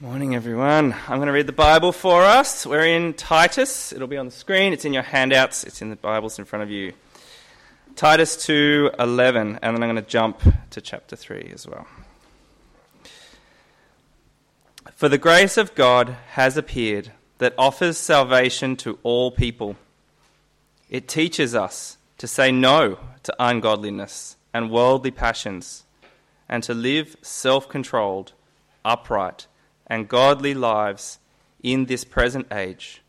Morning, everyone. I'm going to read the Bible for us. We're in Titus. It'll be on the screen. It's in your handouts. It's in the Bibles in front of you. Titus 2:11, and then I'm going to jump to chapter 3 as well. For the grace of God has appeared that offers salvation to all people. It teaches us to say no to ungodliness and worldly passions, and to live self-controlled, upright, and godly lives in this present age,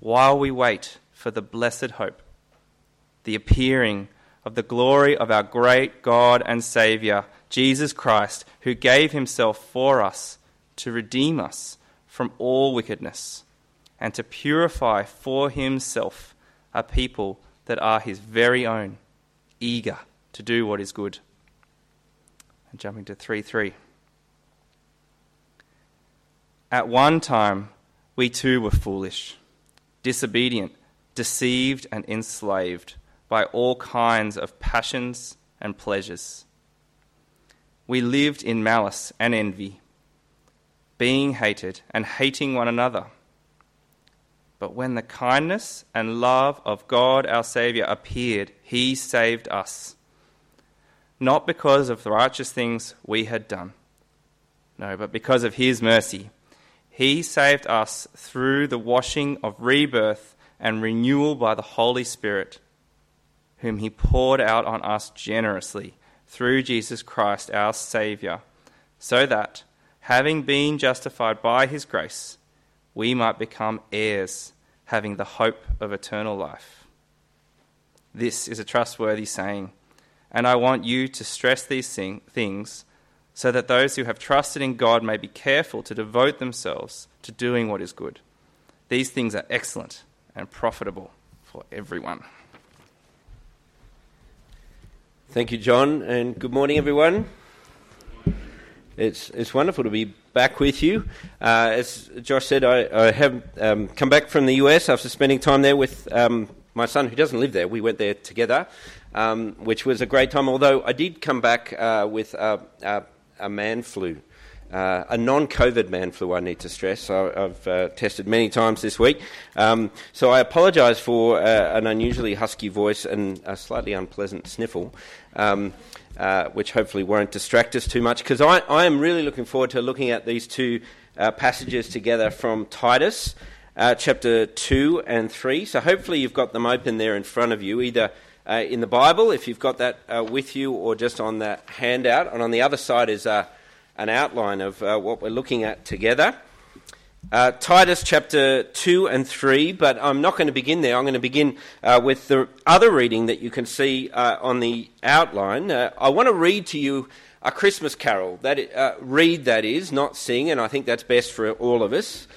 while we wait for the blessed hope, the appearing of the glory of our great God and Saviour, Jesus Christ, who gave himself for us to redeem us from all wickedness and to purify for himself a people that are his very own, eager to do what is good. And jumping to 3 3. At one time, we too were foolish, disobedient, deceived, and enslaved by all kinds of passions and pleasures. We lived in malice and envy, being hated and hating one another. But when the kindness and love of God our Saviour appeared, He saved us. Not because of the righteous things we had done, no, but because of His mercy he saved us through the washing of rebirth and renewal by the Holy Spirit, whom He poured out on us generously through Jesus Christ our Saviour, so that, having been justified by His grace, we might become heirs, having the hope of eternal life. This is a trustworthy saying, and I want you to stress these things so that those who have trusted in God may be careful to devote themselves to doing what is good. These things are excellent and profitable for everyone. Thank you, John, and good morning, everyone. It's, it's wonderful to be back with you. Uh, as Josh said, I, I have um, come back from the US after spending time there with um, my son, who doesn't live there. We went there together, um, which was a great time, although I did come back uh, with uh, a man flu. Uh, a non COVID man flu, I need to stress. I, have uh, tested many times this week. Um, so I apologise for uh, an unusually husky voice and a slightly unpleasant sniffle, um, uh, which hopefully won't distract us too much, because I, I, am really looking forward to looking at these two uh, passages together from Titus. Uh, chapter 2 and 3. So, hopefully, you've got them open there in front of you, either uh, in the Bible, if you've got that uh, with you, or just on that handout. And on the other side is uh, an outline of uh, what we're looking at together. Uh, Titus chapter 2 and 3, but I'm not going to begin there. I'm going to begin uh, with the other reading that you can see on the outline. I want to read to you a Christmas carol. That, read, that is, not sing, and I think that's best for all of us.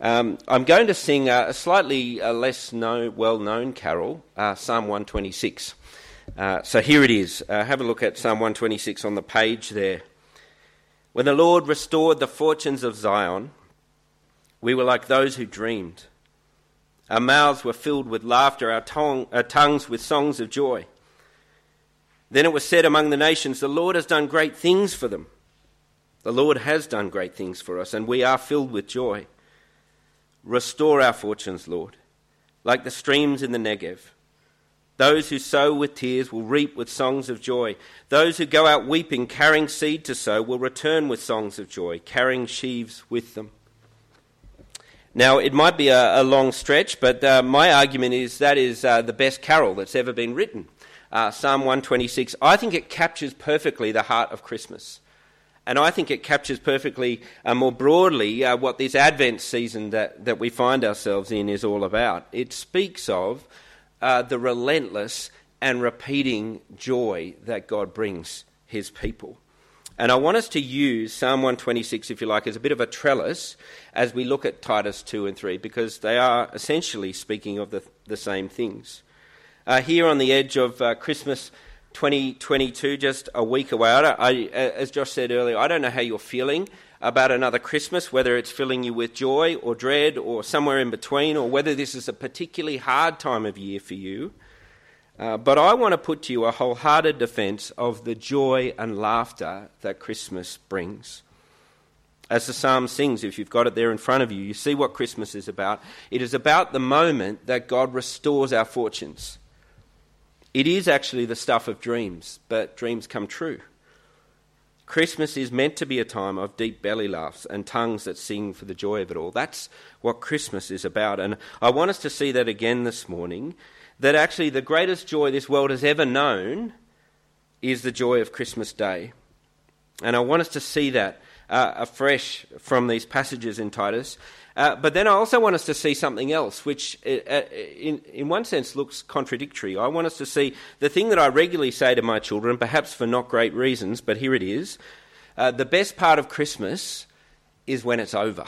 Um, I'm going to sing a, slightly uh, less known, well known carol, uh, Psalm 126. Uh, so here it is. Uh, have a look at Psalm 126 on the page there. When the Lord restored the fortunes of Zion, we were like those who dreamed. Our mouths were filled with laughter, our, our tongues with songs of joy. Then it was said among the nations, The Lord has done great things for them. The Lord has done great things for us, and we are filled with joy. Restore our fortunes, Lord, like the streams in the Negev. Those who sow with tears will reap with songs of joy. Those who go out weeping, carrying seed to sow, will return with songs of joy, carrying sheaves with them. Now, it might be a, a long stretch, but uh, my argument is that is uh, the best carol that's ever been written. Uh, Psalm 126. I think it captures perfectly the heart of Christmas. And I think it captures perfectly, uh, more broadly, uh, what this Advent season that, that we find ourselves in is all about. It speaks of uh, the relentless and repeating joy that God brings his people. And I want us to use Psalm 126, if you like, as a bit of a trellis as we look at Titus 2 and 3, because they are essentially speaking of the, the same things. Uh, here on the edge of uh, Christmas 2022, just a week away. I I, as Josh said earlier, I don't know how you're feeling about another Christmas, whether it's filling you with joy or dread or somewhere in between, or whether this is a particularly hard time of year for you. Uh, but I want to put to you a wholehearted defence of the joy and laughter that Christmas brings. As the psalm sings, if you've got it there in front of you, you see what Christmas is about. It is about the moment that God restores our fortunes. It is actually the stuff of dreams, but dreams come true. Christmas is meant to be a time of deep belly laughs and tongues that sing for the joy of it all. That's what Christmas is about. And I want us to see that again this morning that actually the greatest joy this world has ever known is the joy of Christmas Day. And I want us to see that uh, afresh from these passages in Titus. Uh, but then I also want us to see something else, which uh, uh, in, in one sense looks contradictory. I want us to see the thing that I regularly say to my children, perhaps for not great reasons, but here it is. Uh, the best part of Christmas is when it's over.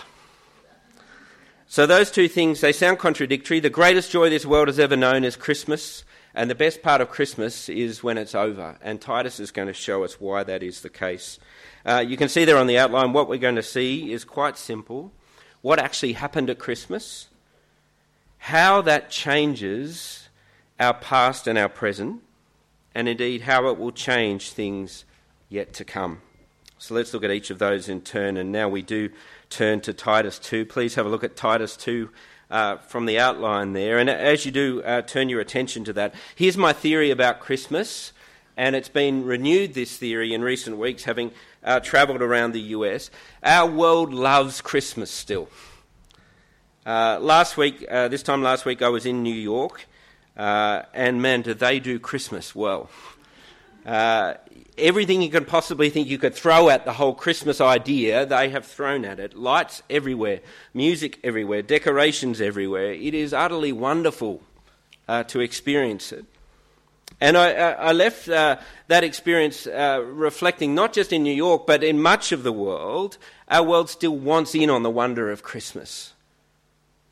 So those two things, they sound contradictory. The greatest joy this world has ever known is Christmas, and the best part of Christmas is when it's over. And Titus is going to show us why that is the case. Uh, you can see there on the outline what we're going to see is quite simple what actually happened at Christmas, how that changes our past and our present, and indeed how it will change things yet to come. So let's look at each of those in turn. And now we do turn to Titus 2. Please have a look at Titus 2 uh, from the outline there. And as you do, uh, turn your attention to that. Here's my theory about Christmas. And it's been renewed, this theory, in recent weeks, having uh, travelled around the US. Our world loves Christmas still. Uh, last week, uh, this time last week, I was in New York, uh, and man, do they do Christmas well. Uh, everything you can possibly think you could throw at the whole Christmas idea, they have thrown at it. Lights everywhere, music everywhere, decorations everywhere. It is utterly wonderful uh, to experience it. And I, I left uh, that experience uh, reflecting not just in New York, but in much of the world. Our world still wants in on the wonder of Christmas.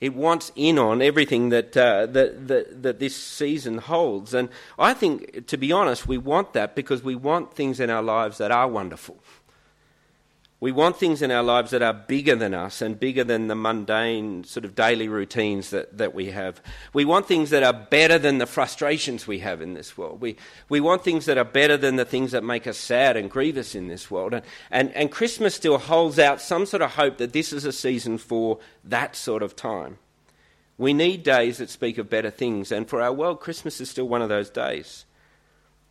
It wants in on everything that, uh, that, that, that this season holds. And I think, to be honest, we want that because we want things in our lives that are wonderful. We want things in our lives that are bigger than us and bigger than the mundane sort of daily routines that, that we have. We want things that are better than the frustrations we have in this world. We, we want things that are better than the things that make us sad and grievous in this world. And, and, and Christmas still holds out some sort of hope that this is a season for that sort of time. We need days that speak of better things, and for our world, Christmas is still one of those days.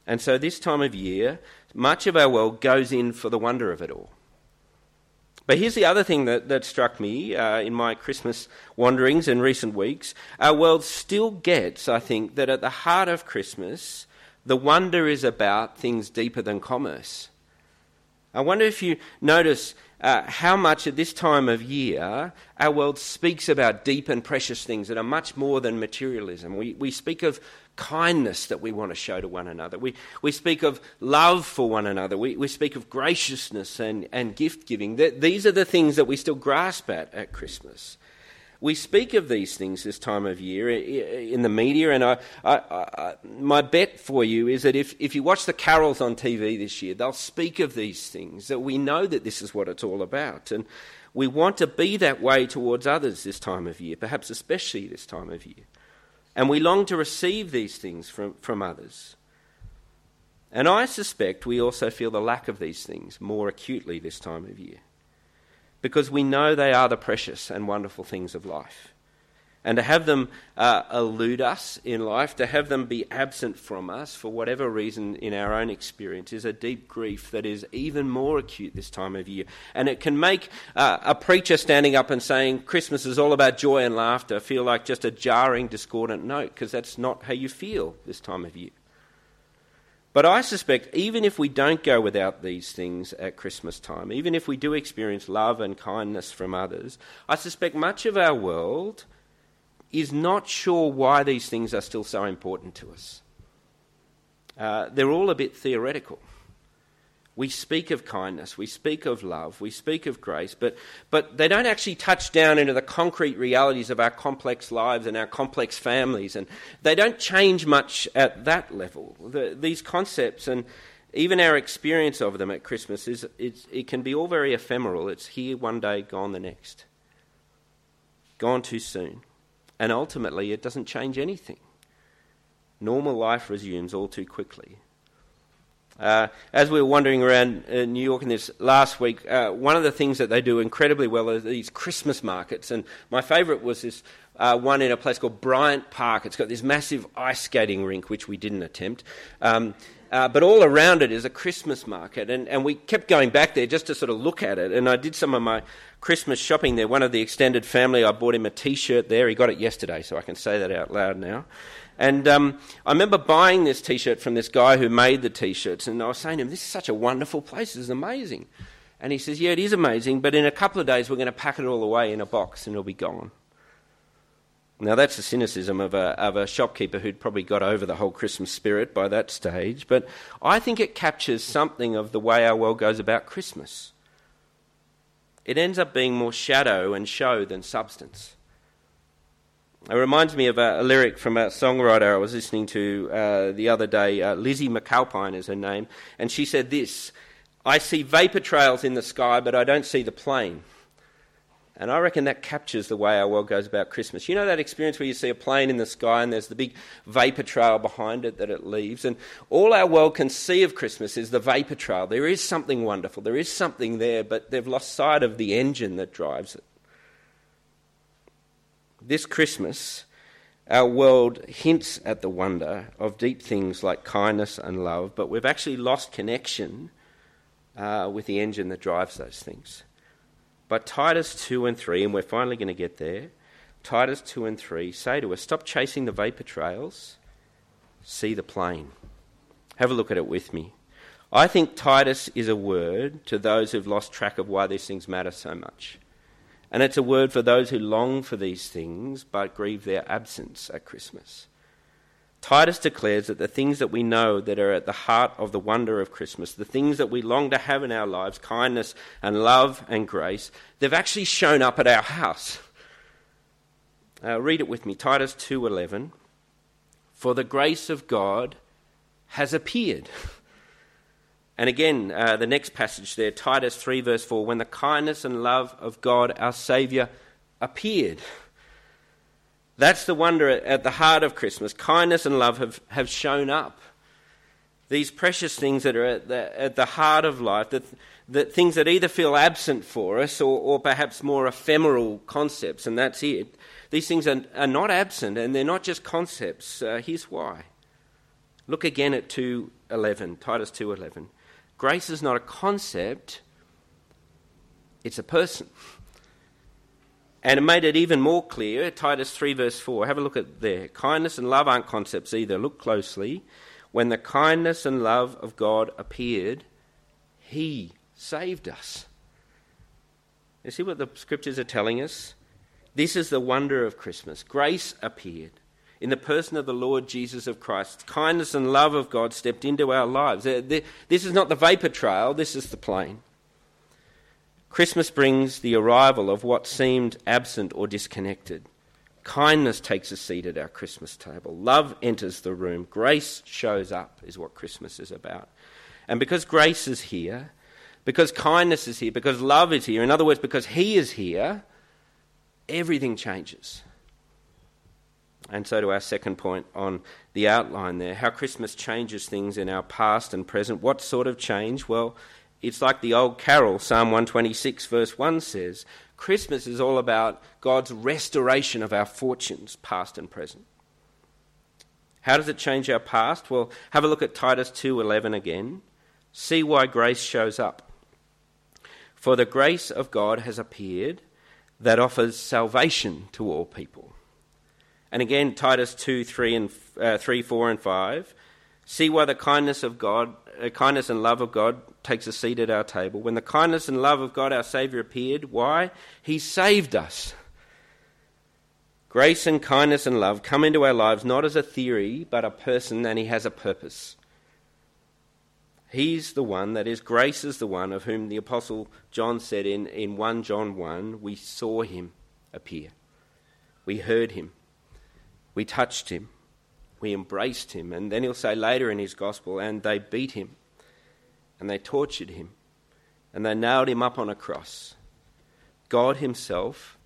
And so, this time of year, much of our world goes in for the wonder of it all. But here's the other thing that, that struck me uh, in my Christmas wanderings in recent weeks. Our world still gets, I think, that at the heart of Christmas, the wonder is about things deeper than commerce. I wonder if you notice uh, how much at this time of year our world speaks about deep and precious things that are much more than materialism. We, we speak of kindness that we want to show to one another. We, we speak of love for one another. We, we speak of graciousness and, and gift giving. These are the things that we still grasp at at Christmas. We speak of these things this time of year in the media, and I, I, I, my bet for you is that if, if you watch the carols on TV this year, they'll speak of these things, that we know that this is what it's all about. And we want to be that way towards others this time of year, perhaps especially this time of year. And we long to receive these things from, from others. And I suspect we also feel the lack of these things more acutely this time of year. Because we know they are the precious and wonderful things of life. And to have them uh, elude us in life, to have them be absent from us for whatever reason in our own experience, is a deep grief that is even more acute this time of year. And it can make uh, a preacher standing up and saying Christmas is all about joy and laughter feel like just a jarring, discordant note, because that's not how you feel this time of year. But I suspect even if we don't go without these things at Christmas time, even if we do experience love and kindness from others, I suspect much of our world is not sure why these things are still so important to us. Uh, they're all a bit theoretical. We speak of kindness, we speak of love, we speak of grace, but, but they don't actually touch down into the concrete realities of our complex lives and our complex families, and they don't change much at that level. The, these concepts and even our experience of them at Christmas is it can be all very ephemeral. It's here one day, gone the next. Gone too soon. And ultimately, it doesn't change anything. Normal life resumes all too quickly. Uh, as we were wandering around uh, New York in this last week, uh, one of the things that they do incredibly well are these Christmas markets. And my favourite was this uh, one in a place called Bryant Park. It's got this massive ice skating rink, which we didn't attempt. Um, uh, but all around it is a Christmas market. And, and we kept going back there just to sort of look at it. And I did some of my Christmas shopping there. One of the extended family, I bought him a t shirt there. He got it yesterday, so I can say that out loud now. And um, I remember buying this t shirt from this guy who made the t shirts. And I was saying to him, This is such a wonderful place. This is amazing. And he says, Yeah, it is amazing, but in a couple of days we're going to pack it all away in a box and it'll be gone. Now, that's the cynicism of a, of a shopkeeper who'd probably got over the whole Christmas spirit by that stage, but I think it captures something of the way our world goes about Christmas. It ends up being more shadow and show than substance. It reminds me of a, a lyric from a songwriter I was listening to uh, the other day. Uh, Lizzie McAlpine is her name, and she said this I see vapour trails in the sky, but I don't see the plane. And I reckon that captures the way our world goes about Christmas. You know that experience where you see a plane in the sky and there's the big vapour trail behind it that it leaves? And all our world can see of Christmas is the vapour trail. There is something wonderful, there is something there, but they've lost sight of the engine that drives it. This Christmas, our world hints at the wonder of deep things like kindness and love, but we've actually lost connection uh, with the engine that drives those things. But Titus 2 and 3, and we're finally going to get there, Titus 2 and 3 say to us stop chasing the vapour trails, see the plane. Have a look at it with me. I think Titus is a word to those who've lost track of why these things matter so much. And it's a word for those who long for these things but grieve their absence at Christmas. Titus declares that the things that we know that are at the heart of the wonder of Christmas, the things that we long to have in our lives, kindness and love and grace, they've actually shown up at our house. Uh, read it with me, Titus 2:11. For the grace of God has appeared. And again, uh, the next passage there, Titus 3, verse 4, when the kindness and love of God our Saviour appeared. That's the wonder at the heart of Christmas. Kindness and love have, have shown up. These precious things that are at the, at the heart of life, that, that things that either feel absent for us or, or perhaps more ephemeral concepts, and that's it. These things are, are not absent and they're not just concepts. Uh, here's why. Look again at 2.11, Titus 2.11. Grace is not a concept, it's a person. And it made it even more clear, Titus 3, verse 4. Have a look at there. Kindness and love aren't concepts either. Look closely. When the kindness and love of God appeared, He saved us. You see what the scriptures are telling us? This is the wonder of Christmas. Grace appeared in the person of the Lord Jesus of Christ. Kindness and love of God stepped into our lives. This is not the vapour trail, this is the plane. Christmas brings the arrival of what seemed absent or disconnected. Kindness takes a seat at our Christmas table. Love enters the room. Grace shows up, is what Christmas is about. And because grace is here, because kindness is here, because love is here, in other words, because He is here, everything changes. And so, to our second point on the outline there how Christmas changes things in our past and present. What sort of change? Well, it's like the old carol, Psalm 126, verse 1 says Christmas is all about God's restoration of our fortunes, past and present. How does it change our past? Well, have a look at Titus 2:11 again. See why grace shows up. For the grace of God has appeared that offers salvation to all people. And again, Titus 2, 3, and, uh, 3 4, and 5. See why the kindness of God, uh, kindness and love of God takes a seat at our table. When the kindness and love of God our Saviour appeared, why? He saved us. Grace and kindness and love come into our lives not as a theory, but a person, and He has a purpose. He's the one, that is, grace is the one of whom the Apostle John said in, in 1 John 1 we saw Him appear, we heard Him, we touched Him, we embraced Him. And then he'll say later in his Gospel, and they beat Him and they tortured him and they nailed him up on a cross. God Himself,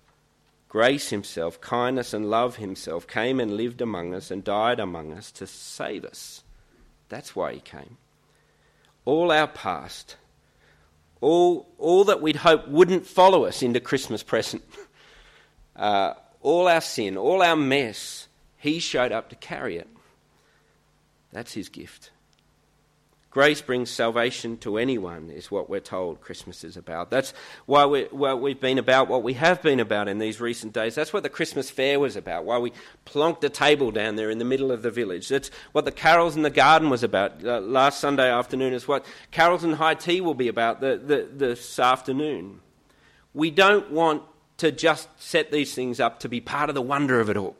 grace Himself, kindness and love Himself came and lived among us and died among us to save us. That's why He came. all our past, all, all that we'd hope wouldn't follow us into Christmas present, uh, all our sin, all our mess, He showed up to carry it. That's His gift. Grace brings salvation to anyone, is what we're told Christmas is about. That's why, we, we've been about what we have been about in these recent days. That's what the Christmas fair was about, why we plonked a table down there in the middle of the village. That's what the carols in the garden was about. Uh, last Sunday afternoon is what carols and high tea will be about the, the, this afternoon. We don't want to just set these things up to be part of the wonder of it all.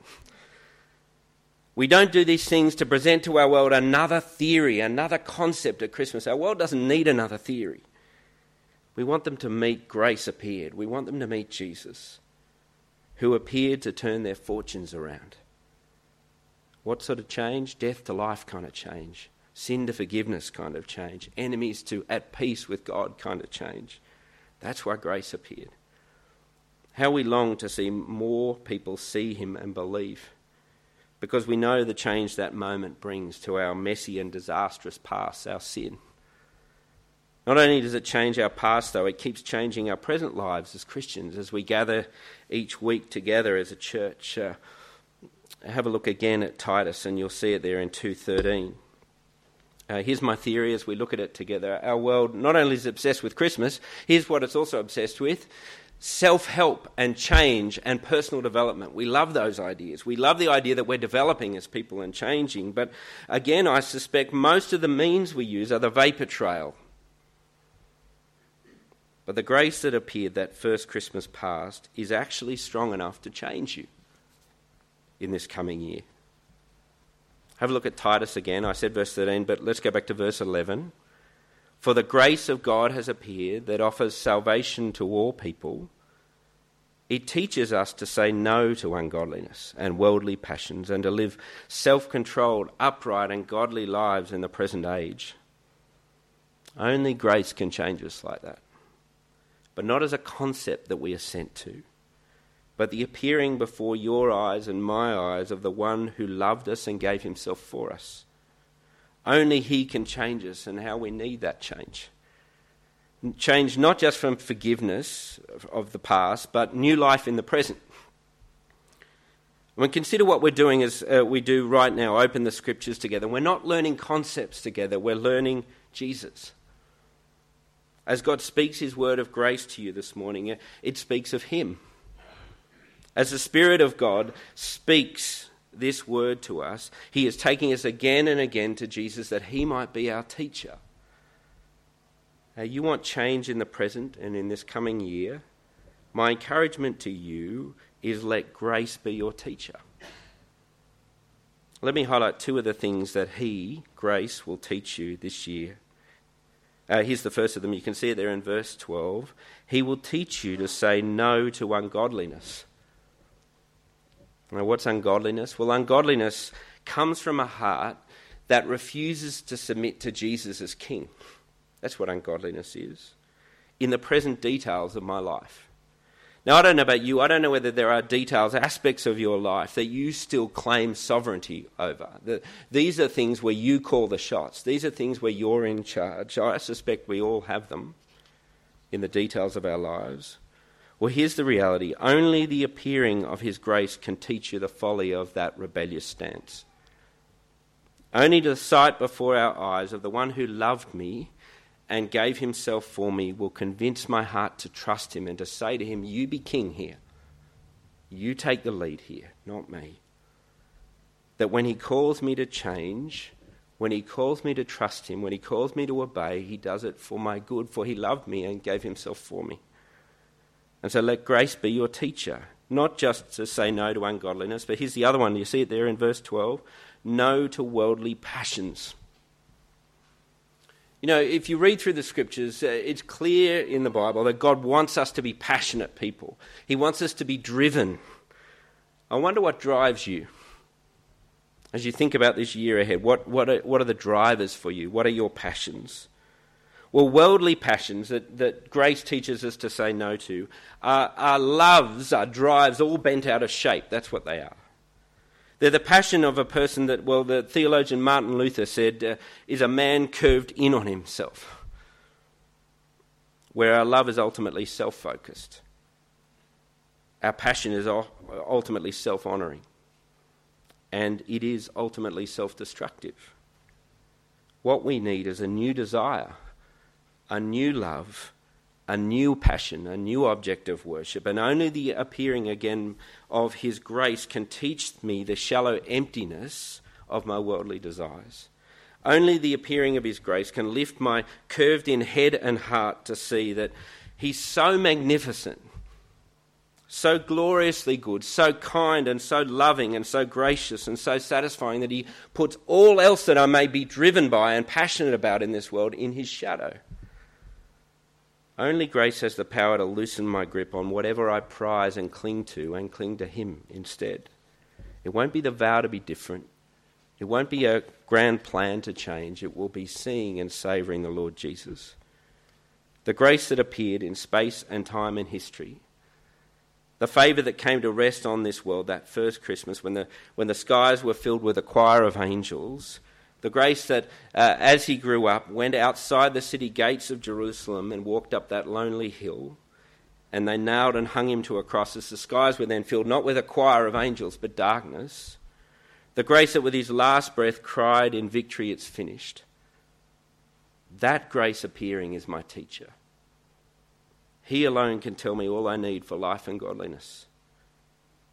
We don't do these things to present to our world another theory, another concept at Christmas. Our world doesn't need another theory. We want them to meet grace appeared. We want them to meet Jesus, who appeared to turn their fortunes around. What sort of change? Death to life kind of change. Sin to forgiveness kind of change. Enemies to at peace with God kind of change. That's why grace appeared. How we long to see more people see him and believe because we know the change that moment brings to our messy and disastrous past, our sin. Not only does it change our past, though, it keeps changing our present lives as Christians as we gather each week together as a church. Uh, have a look again at Titus, and you'll see it there in 2:13. Uh, here's my theory as we look at it together. Our world not only is obsessed with Christmas, here's what it's also obsessed with self help and change and personal development. We love those ideas. We love the idea that we're developing as people and changing. But again, I suspect most of the means we use are the vapor trail. But the grace that appeared that first Christmas past is actually strong enough to change you in this coming year. Have a look at Titus again. I said verse 13, but let's go back to verse 11. For the grace of God has appeared that offers salvation to all people. It teaches us to say no to ungodliness and worldly passions and to live self controlled, upright, and godly lives in the present age. Only grace can change us like that. But not as a concept that we are sent to, but the appearing before your eyes and my eyes of the one who loved us and gave himself for us. Only He can change us and how we need that change. Change not just from forgiveness of the past, but new life in the present. When consider what we're doing as uh, we do right now, open the scriptures together. We're not learning concepts together, we're learning Jesus. As God speaks His word of grace to you this morning, it speaks of Him. As the Spirit of God speaks this word to us, he is taking us again and again to Jesus that he might be our teacher. Now, you want change in the present and in this coming year? My encouragement to you is let grace be your teacher. Let me highlight two of the things that He, grace, will teach you this year. Uh, here's the first of them. You can see it there in verse 12. He will teach you to say no to ungodliness. Now, what's ungodliness? Well, ungodliness comes from a heart that refuses to submit to Jesus as king. That's what ungodliness is. In the present details of my life. Now, I don't know about you, I don't know whether there are details, aspects of your life that you still claim sovereignty over. The, these are things where you call the shots, these are things where you're in charge. I suspect we all have them in the details of our lives. Well, here's the reality only the appearing of His grace can teach you the folly of that rebellious stance. Only the sight before our eyes of the one who loved me and gave himself for me will convince my heart to trust him and to say to him, You be king here. You take the lead here, not me. That when he calls me to change, when he calls me to trust him, when he calls me to obey, he does it for my good, for he loved me and gave himself for me. And so let grace be your teacher, not just to say no to ungodliness, but here's the other one. You see it there in verse 12 no to worldly passions. You know, if you read through the scriptures, uh, it's clear in the Bible that God wants us to be passionate people. He wants us to be driven. I wonder what drives you as you think about this year ahead. What, what, are, what are the drivers for you? What are your passions? Well, worldly passions that, that grace teaches us to say no to are, are loves, are drives all bent out of shape. That's what they are. They're the passion of a person that, well, the theologian Martin Luther said, uh, is a man curved in on himself, where our love is ultimately self focused. Our passion is ultimately self honouring, and it is ultimately self destructive. What we need is a new desire, a new love, a new passion, a new object of worship, and only the appearing again of His grace can teach me the shallow emptiness of my worldly desires. Only the appearing of His grace can lift my curved in head and heart to see that He's so magnificent so gloriously good, so kind and so loving and so gracious and so satisfying that he puts all else that I may be driven by and passionate about in this world in his shadow. Only grace has the power to loosen my grip on whatever I prize and cling to and cling to him instead. It won't be the vow to be different. It won't be a grand plan to change. It will be seeing and savouring the Lord Jesus. The grace that appeared in space and time and history the favour that came to rest on this world that first Christmas when the, when the skies were filled with a choir of angels, the grace that, uh, as he grew up, went outside the city gates of Jerusalem and walked up that lonely hill, and they nailed and hung him to a cross as the skies were then filled not with a choir of angels but darkness. The grace that with his last breath cried in victory, It's finished. That grace appearing is my teacher. He alone can tell me all I need for life and godliness,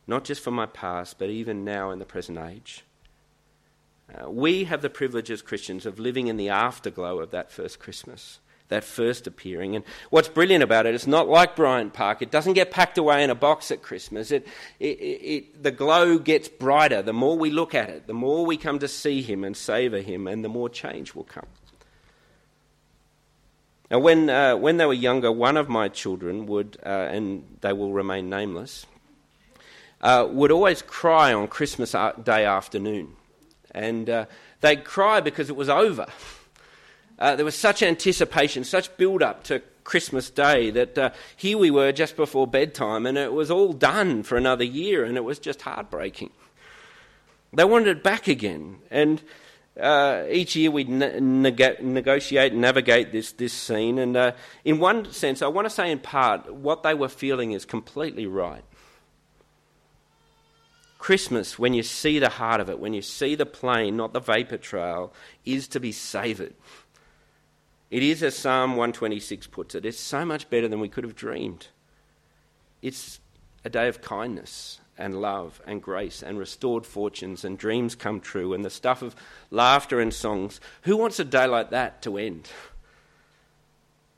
not just for my past, but even now in the present age. Uh, we have the privilege as Christians of living in the afterglow of that first Christmas, that first appearing. And what's brilliant about it, it's not like Bryant Park. It doesn't get packed away in a box at Christmas. It, it, it, the glow gets brighter the more we look at it, the more we come to see Him and savour Him, and the more change will come. Now, when, uh, when they were younger, one of my children would, uh, and they will remain nameless, uh, would always cry on Christmas Day afternoon. And uh, they'd cry because it was over. Uh, there was such anticipation, such build up to Christmas Day that uh, here we were just before bedtime and it was all done for another year and it was just heartbreaking. They wanted it back again. And uh, each year we neg- negotiate and navigate this, this scene. And uh, in one sense, I want to say in part, what they were feeling is completely right. Christmas, when you see the heart of it, when you see the plane, not the vapor trail, is to be savoured. It is, as Psalm 126 puts it, it's so much better than we could have dreamed. It's a day of kindness and love and grace and restored fortunes and dreams come true and the stuff of laughter and songs. Who wants a day like that to end?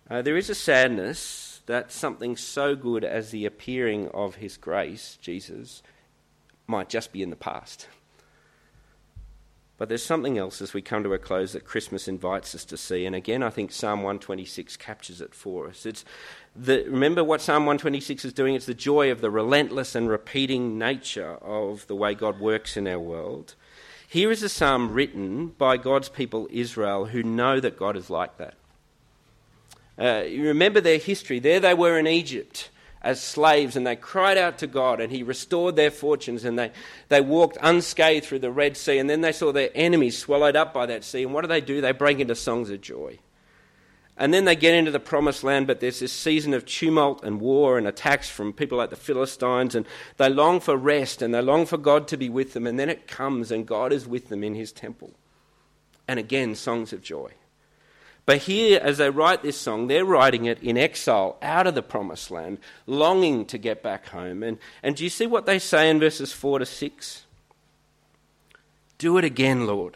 Uh, there is a sadness that something so good as the appearing of His grace, Jesus, might just be in the past. But there's something else as we come to a close that Christmas invites us to see. And again, I think Psalm 126 captures it for us. It's the, remember what Psalm 126 is doing? It's the joy of the relentless and repeating nature of the way God works in our world. Here is a psalm written by God's people, Israel, who know that God is like that. Uh, you remember their history. There they were in Egypt as slaves and they cried out to God and He restored their fortunes and they, they walked unscathed through the Red Sea and then they saw their enemies swallowed up by that sea. And what do they do? They break into songs of joy. And then they get into the promised land, but there's this season of tumult and war and attacks from people like the Philistines, and they long for rest and they long for God to be with them. And then it comes, and God is with them in his temple. And again, songs of joy. But here, as they write this song, they're writing it in exile, out of the promised land, longing to get back home. And, and do you see what they say in verses 4 to 6? Do it again, Lord.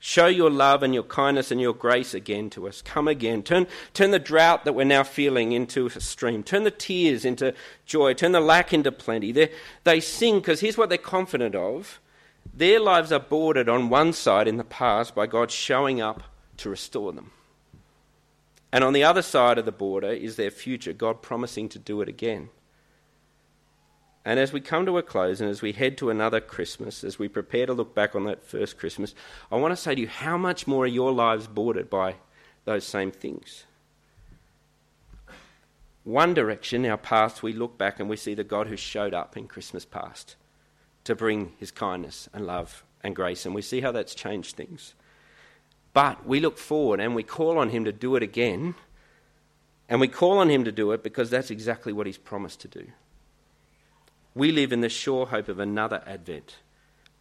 Show your love and your kindness and your grace again to us. Come again. Turn, turn the drought that we're now feeling into a stream. Turn the tears into joy. Turn the lack into plenty. They, they sing because here's what they're confident of. Their lives are bordered on one side in the past by God showing up to restore them. And on the other side of the border is their future, God promising to do it again. And as we come to a close and as we head to another Christmas, as we prepare to look back on that first Christmas, I want to say to you how much more are your lives bordered by those same things? One direction, our past, we look back and we see the God who showed up in Christmas past to bring his kindness and love and grace, and we see how that's changed things. But we look forward and we call on him to do it again, and we call on him to do it because that's exactly what he's promised to do. We live in the sure hope of another advent,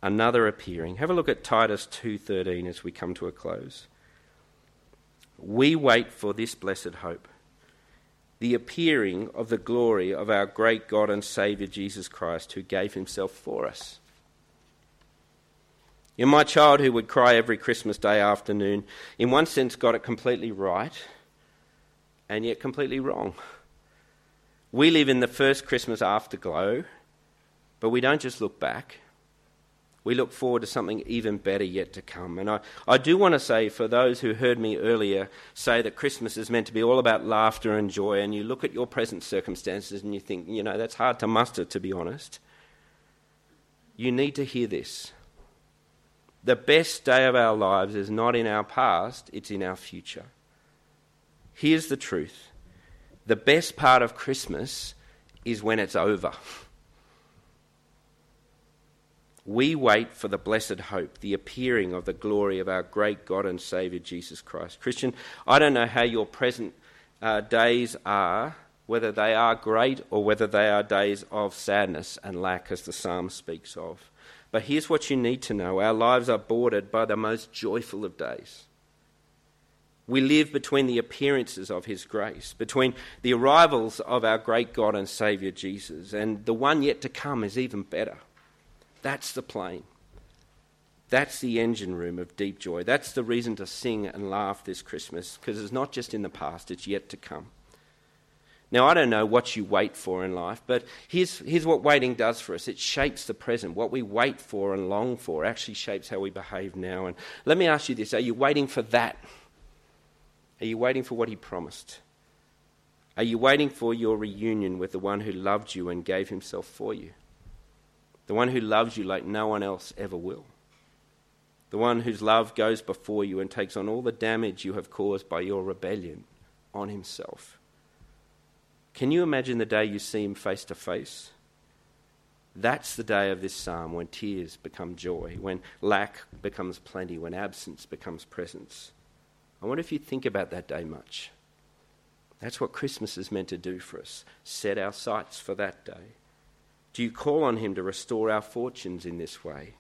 another appearing. Have a look at Titus 2:13 as we come to a close. We wait for this blessed hope, the appearing of the glory of our great God and Saviour Jesus Christ, who gave himself for us. In my child who would cry every Christmas Day afternoon, in one sense got it completely right and yet completely wrong. We live in the first Christmas afterglow, but we don't just look back. We look forward to something even better yet to come. And I, I do want to say, for those who heard me earlier say that Christmas is meant to be all about laughter and joy, and you look at your present circumstances and you think, you know, that's hard to muster, to be honest. You need to hear this. The best day of our lives is not in our past, it's in our future. Here's the truth the best part of Christmas is when it's over. We wait for the blessed hope, the appearing of the glory of our great God and Saviour Jesus Christ. Christian, I don't know how your present uh, days are, whether they are great or whether they are days of sadness and lack, as the psalm speaks of. But here's what you need to know our lives are bordered by the most joyful of days. We live between the appearances of His grace, between the arrivals of our great God and Saviour Jesus, and the one yet to come is even better. That's the plane. That's the engine room of deep joy. That's the reason to sing and laugh this Christmas, because it's not just in the past, it's yet to come. Now, I don't know what you wait for in life, but here's, here's what waiting does for us it shapes the present. What we wait for and long for actually shapes how we behave now. And let me ask you this are you waiting for that? Are you waiting for what he promised? Are you waiting for your reunion with the one who loved you and gave himself for you? the one who loves you like no one else ever will, the one whose love goes before you and takes on all the damage you have caused by your rebellion on himself. Can you imagine the day you see him face to face? That's the day of this psalm when tears become joy, when lack becomes plenty, when absence becomes presence. I wonder if you think about that day much. That's what Christmas is meant to do for us set our sights for that day. Do you call on Him to restore our fortunes in this way?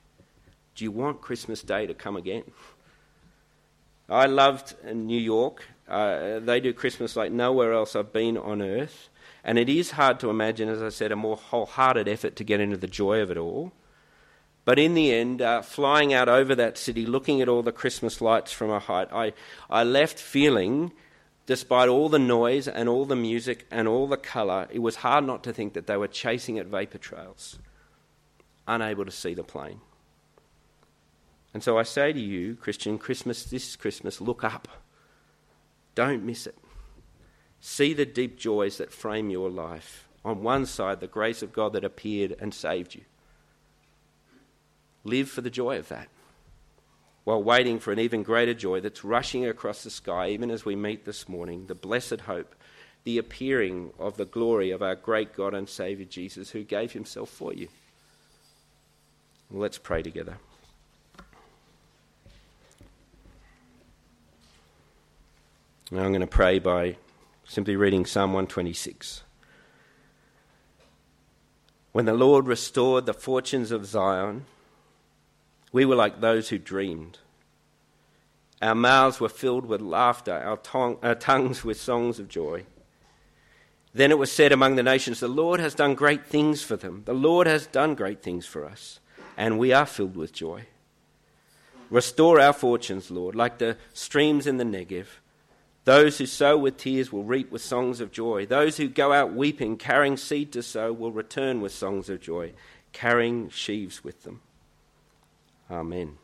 Do you want Christmas Day to come again? I loved New York. Uh, they do Christmas like nowhere else I've been on earth. And it is hard to imagine, as I said, a more wholehearted effort to get into the joy of it all. But in the end, uh, flying out over that city, looking at all the Christmas lights from a height, I, I left feeling Despite all the noise and all the music and all the colour, it was hard not to think that they were chasing at vapour trails, unable to see the plane. And so I say to you, Christian, Christmas, this Christmas, look up. Don't miss it. See the deep joys that frame your life. On one side, the grace of God that appeared and saved you. Live for the joy of that while waiting for an even greater joy that's rushing across the sky, even as we meet this morning the blessed hope, the appearing of the glory of our great God and Saviour Jesus, who gave himself for you. Let's pray together. Now I'm going to pray by simply reading Psalm 126. When the Lord restored the fortunes of Zion, we were like those who dreamed. Our mouths were filled with laughter, our, our tongues with songs of joy. Then it was said among the nations, The Lord has done great things for them. The Lord has done great things for us, and we are filled with joy. Restore our fortunes, Lord, like the streams in the Negev. Those who sow with tears will reap with songs of joy. Those who go out weeping, carrying seed to sow, will return with songs of joy, carrying sheaves with them. Amen.